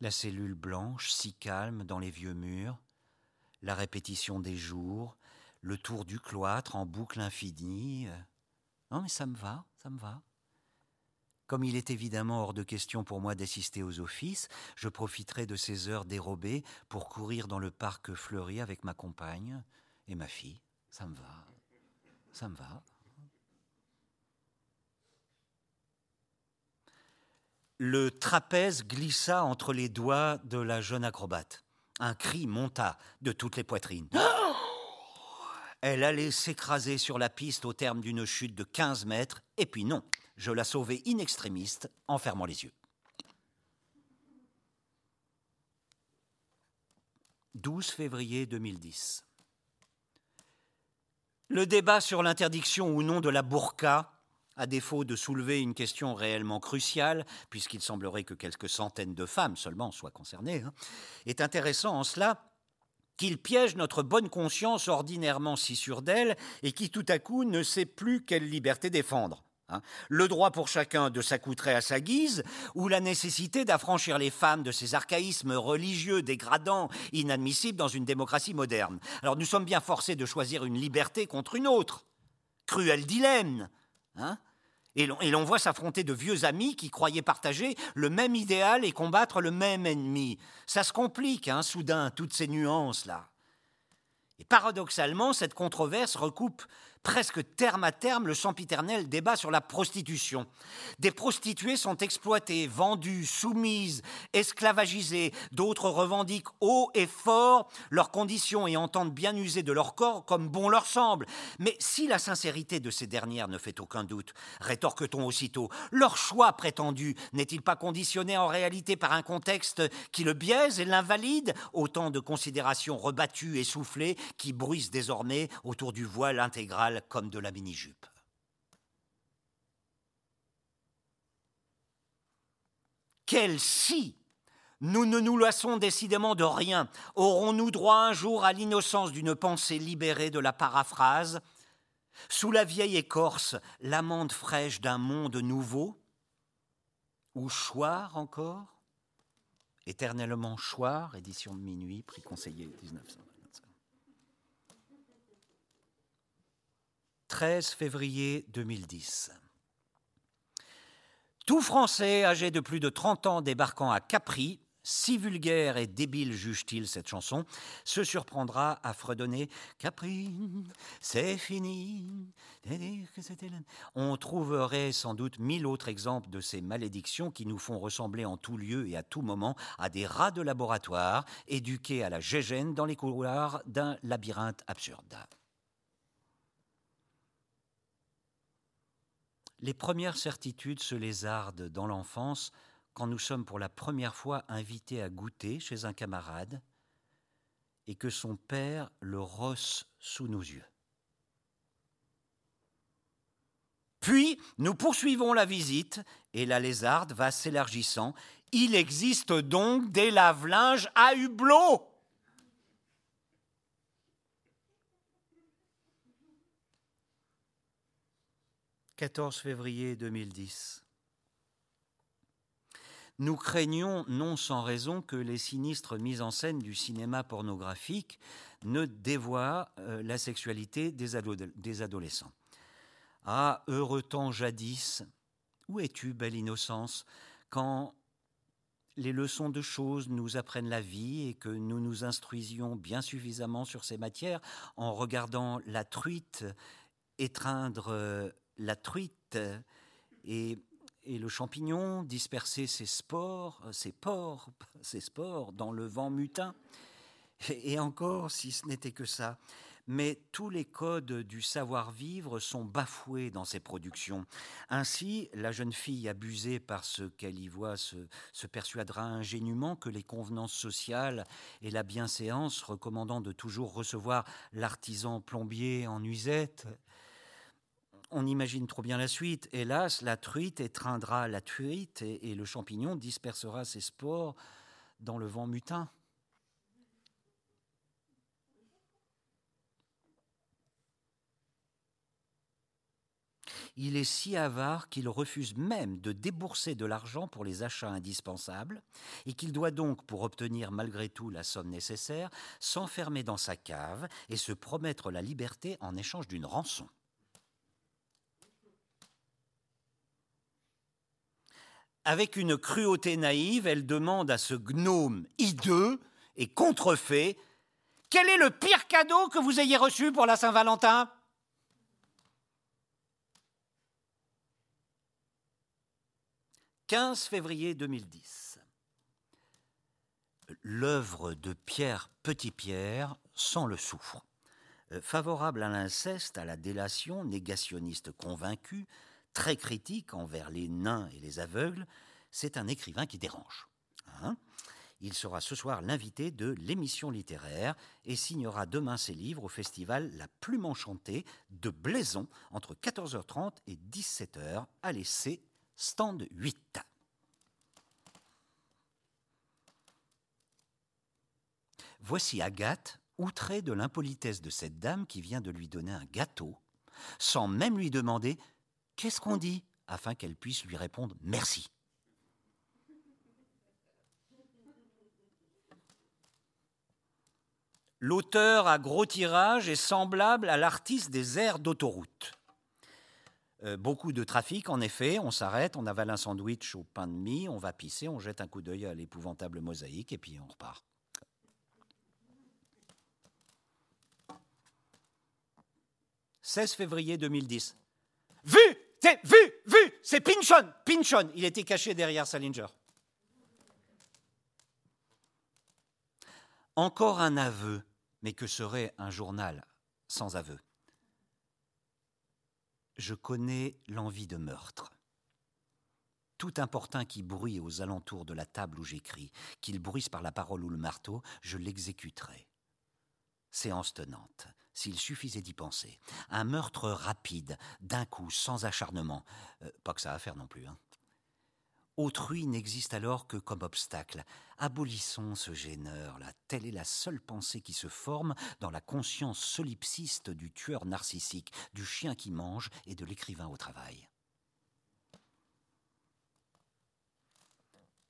La cellule blanche, si calme dans les vieux murs, la répétition des jours, le tour du cloître en boucle infinie. Non, mais ça me va, ça me va. Comme il est évidemment hors de question pour moi d'assister aux offices, je profiterai de ces heures dérobées pour courir dans le parc fleuri avec ma compagne et ma fille. Ça me va. Ça me va. Le trapèze glissa entre les doigts de la jeune acrobate. Un cri monta de toutes les poitrines. Elle allait s'écraser sur la piste au terme d'une chute de 15 mètres, et puis non, je la sauvai in extremis en fermant les yeux. 12 février 2010. Le débat sur l'interdiction ou non de la burqa à défaut de soulever une question réellement cruciale, puisqu'il semblerait que quelques centaines de femmes seulement soient concernées, hein, est intéressant en cela qu'il piège notre bonne conscience ordinairement si sûre d'elle et qui tout à coup ne sait plus quelle liberté défendre. Hein. le droit pour chacun de s'accoutrer à sa guise, ou la nécessité d'affranchir les femmes de ces archaïsmes religieux dégradants, inadmissibles dans une démocratie moderne. Alors nous sommes bien forcés de choisir une liberté contre une autre. Cruel dilemme. Hein et l'on voit s'affronter de vieux amis qui croyaient partager le même idéal et combattre le même ennemi. Ça se complique, hein, soudain, toutes ces nuances-là. Et paradoxalement, cette controverse recoupe presque terme à terme le sempiternel débat sur la prostitution. Des prostituées sont exploitées, vendues, soumises, esclavagisées, d'autres revendiquent haut et fort leurs conditions et entendent bien user de leur corps comme bon leur semble. Mais si la sincérité de ces dernières ne fait aucun doute, rétorque-t-on aussitôt, leur choix prétendu n'est-il pas conditionné en réalité par un contexte qui le biaise et l'invalide? Autant de considérations rebattues et soufflées qui bruissent désormais autour du voile intégral comme de la mini-jupe. Quel si nous ne nous lassons décidément de rien. Aurons-nous droit un jour à l'innocence d'une pensée libérée de la paraphrase Sous la vieille écorce, l'amande fraîche d'un monde nouveau Ou choir encore Éternellement choir, édition de minuit, prix conseiller 1900. 13 février 2010. Tout Français âgé de plus de 30 ans débarquant à Capri, si vulgaire et débile juge-t-il cette chanson, se surprendra à fredonner Capri, c'est fini. On trouverait sans doute mille autres exemples de ces malédictions qui nous font ressembler en tout lieu et à tout moment à des rats de laboratoire éduqués à la gégène dans les couloirs d'un labyrinthe absurde. Les premières certitudes se lézardent dans l'enfance quand nous sommes pour la première fois invités à goûter chez un camarade et que son père le rosse sous nos yeux. Puis nous poursuivons la visite et la lézarde va s'élargissant. Il existe donc des lave-linges à hublot 14 février 2010. Nous craignons, non sans raison, que les sinistres mises en scène du cinéma pornographique ne dévoient euh, la sexualité des, des adolescents. Ah, heureux temps jadis, où es-tu, belle innocence, quand les leçons de choses nous apprennent la vie et que nous nous instruisions bien suffisamment sur ces matières en regardant la truite étreindre la truite et, le champignon dispersait ses spores, ses pores, ses spores dans le vent mutin. Et encore, si ce n'était que ça. Mais tous les codes du savoir-vivre sont bafoués dans ces productions. Ainsi, la jeune fille abusée par ce qu'elle y voit se, se, persuadera ingénument que les convenances sociales et la bienséance recommandant de toujours recevoir l'artisan plombier en nuisette on imagine trop bien la suite. Hélas, la truite étreindra la truite et, le champignon dispersera ses spores dans le vent mutin. Il est si avare qu'il refuse même de débourser de l'argent pour les achats indispensables et qu'il doit donc, pour obtenir malgré tout la somme nécessaire, s'enfermer dans sa cave et se promettre la liberté en échange d'une rançon. Avec une cruauté naïve, elle demande à ce gnome hideux et contrefait Quel est le pire cadeau que vous ayez reçu pour la Saint-Valentin? 15 février 2010. L'œuvre de Pierre Petitpierre sans le souffre. Euh, favorable à l'inceste, à la délation, négationniste convaincu, très critique envers les nains et les aveugles, c'est un écrivain qui dérange. Hein il sera ce soir l'invité de l'émission littéraire et signera demain ses livres au festival La Plume Enchantée de Blaison entre 14h30 et 17h à l'essai stand 8. Voici Agathe, outrée de l'impolitesse de cette dame qui vient de lui donner un gâteau, sans même lui demander Qu'est-ce qu'on dit afin qu'elle puisse lui répondre merci. L'auteur à gros tirage est semblable à l'artiste des aires d'autoroute. Euh, beaucoup de trafic, en effet. On s'arrête, on avale un sandwich au pain de mie, on va pisser, on jette un coup d'œil à l'épouvantable mosaïque et puis on repart. « 16 février 2010. Vu Vu Vu C'est Pinchon Pinchon Il était caché derrière Salinger. Encore un aveu, mais que serait un journal sans aveu? Je connais l'envie de meurtre. Tout importun qui bruit aux alentours de la table où j'écris, qu'il bruisse par la parole ou le marteau, je l'exécuterai. Séance tenante, s'il suffisait d'y penser. Un meurtre rapide, d'un coup, sans acharnement. Euh, pas que ça à faire non plus. Hein. Autrui n'existe alors que comme obstacle. Abolissons ce gêneur-là. Telle est la seule pensée qui se forme dans la conscience solipsiste du tueur narcissique, du chien qui mange et de l'écrivain au travail.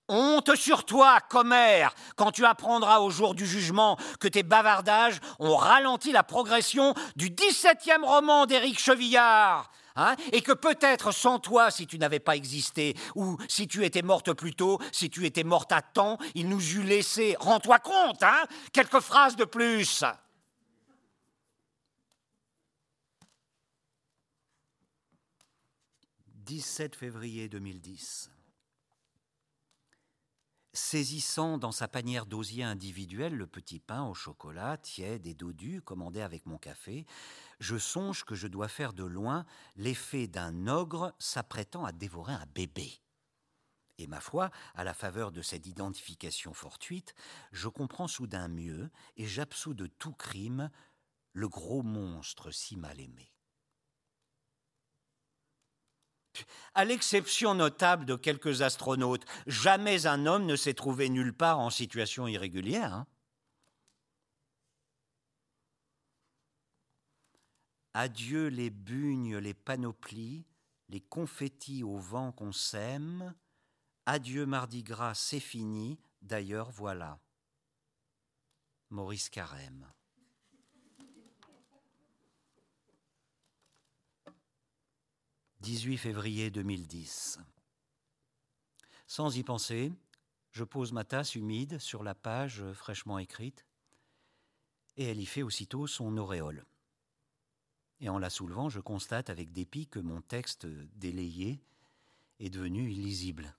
Honte sur toi, commère, quand tu apprendras au jour du jugement que tes bavardages ont ralenti la progression du 17e roman d'Éric Chevillard. Hein, et que peut-être sans toi, si tu n'avais pas existé, ou si tu étais morte plus tôt, si tu étais morte à temps, il nous eût laissé, rends-toi compte, hein, quelques phrases de plus. « 17 février 2010. Saisissant dans sa panière d'osier individuel le petit pain au chocolat, tiède et dodu, commandé avec mon café, je songe que je dois faire de loin l'effet d'un ogre s'apprêtant à dévorer un bébé. Et ma foi, à la faveur de cette identification fortuite, je comprends soudain mieux et j'absous de tout crime le gros monstre si mal aimé. À l'exception notable de quelques astronautes, jamais un homme ne s'est trouvé nulle part en situation irrégulière. Hein. Adieu les bugnes, les panoplies, les confettis au vent qu'on sème. Adieu Mardi Gras, c'est fini. D'ailleurs, voilà. Maurice Carême. 18 février 2010. Sans y penser, je pose ma tasse humide sur la page fraîchement écrite, et elle y fait aussitôt son auréole. Et en la soulevant, je constate avec dépit que mon texte délayé est devenu illisible.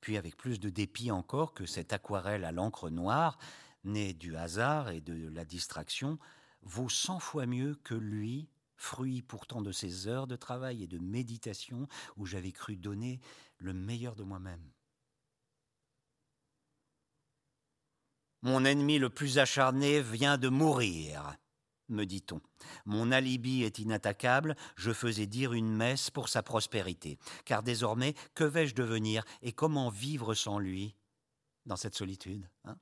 Puis avec plus de dépit encore que cette aquarelle à l'encre noire, née du hasard et de la distraction, vaut cent fois mieux que lui, fruit pourtant de ces heures de travail et de méditation où j'avais cru donner le meilleur de moi-même. Mon ennemi le plus acharné vient de mourir, me dit-on. Mon alibi est inattaquable, je faisais dire une messe pour sa prospérité. Car désormais, que vais-je devenir et comment vivre sans lui dans cette solitude hein?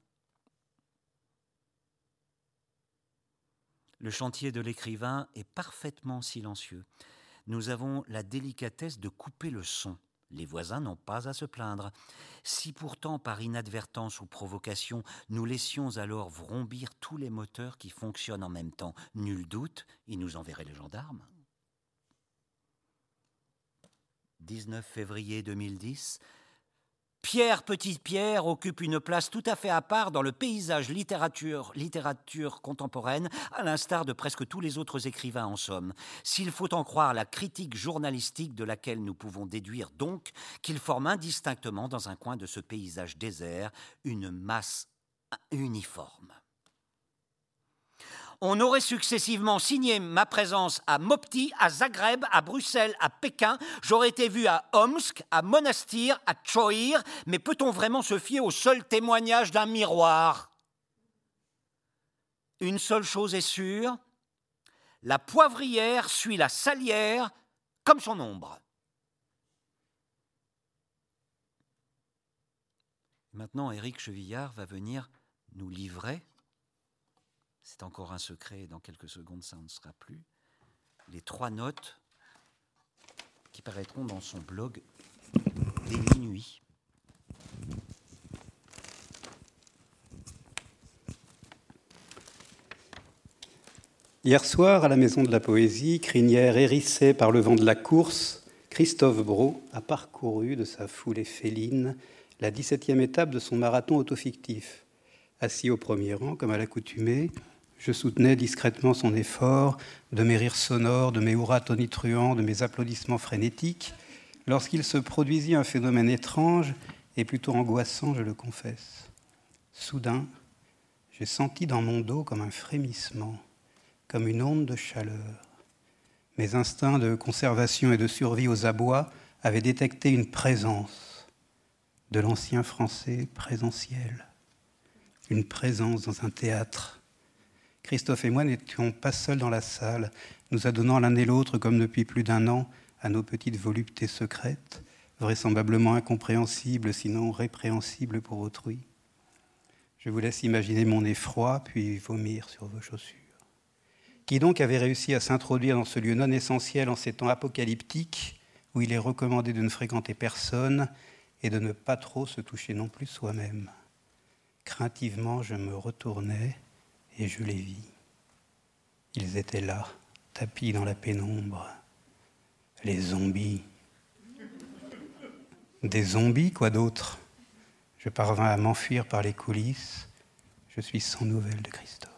Le chantier de l'écrivain est parfaitement silencieux. Nous avons la délicatesse de couper le son. Les voisins n'ont pas à se plaindre. Si pourtant, par inadvertance ou provocation, nous laissions alors vrombir tous les moteurs qui fonctionnent en même temps, nul doute, ils nous enverraient les gendarmes. 19 février 2010, Pierre Petite-Pierre occupe une place tout à fait à part dans le paysage littérature, littérature contemporaine, à l'instar de presque tous les autres écrivains en somme. S'il faut en croire la critique journalistique de laquelle nous pouvons déduire donc qu'il forme indistinctement dans un coin de ce paysage désert une masse uniforme. On aurait successivement signé ma présence à Mopti, à Zagreb, à Bruxelles, à Pékin. J'aurais été vu à Omsk, à Monastir, à Tchoïr. Mais peut-on vraiment se fier au seul témoignage d'un miroir? Une seule chose est sûre la poivrière suit la salière comme son ombre. Maintenant, Éric Chevillard va venir nous livrer c'est encore un secret, dans quelques secondes ça ne sera plus, les trois notes qui paraîtront dans son blog des minuit. Hier soir, à la Maison de la Poésie, crinière hérissée par le vent de la course, Christophe Brault a parcouru de sa foulée féline la 17e étape de son marathon autofictif. Assis au premier rang, comme à l'accoutumée, je soutenais discrètement son effort, de mes rires sonores, de mes hurrahs tonitruants, de mes applaudissements frénétiques, lorsqu'il se produisit un phénomène étrange et plutôt angoissant, je le confesse. Soudain, j'ai senti dans mon dos comme un frémissement, comme une onde de chaleur. Mes instincts de conservation et de survie aux abois avaient détecté une présence de l'ancien français présentiel, une présence dans un théâtre Christophe et moi n'étions pas seuls dans la salle, nous adonnant l'un et l'autre, comme depuis plus d'un an, à nos petites voluptés secrètes, vraisemblablement incompréhensibles, sinon répréhensibles pour autrui. Je vous laisse imaginer mon effroi, puis vomir sur vos chaussures. Qui donc avait réussi à s'introduire dans ce lieu non essentiel en ces temps apocalyptiques, où il est recommandé de ne fréquenter personne et de ne pas trop se toucher non plus soi-même? Craintivement, je me retournais et je les vis. Ils étaient là, tapis dans la pénombre. Les zombies. Des zombies, quoi d'autre? Je parvins à m'enfuir par les coulisses. Je suis sans nouvelles de Christophe.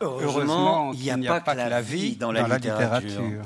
Heureusement, il n'y a, pas, que la vie dans la, littérature.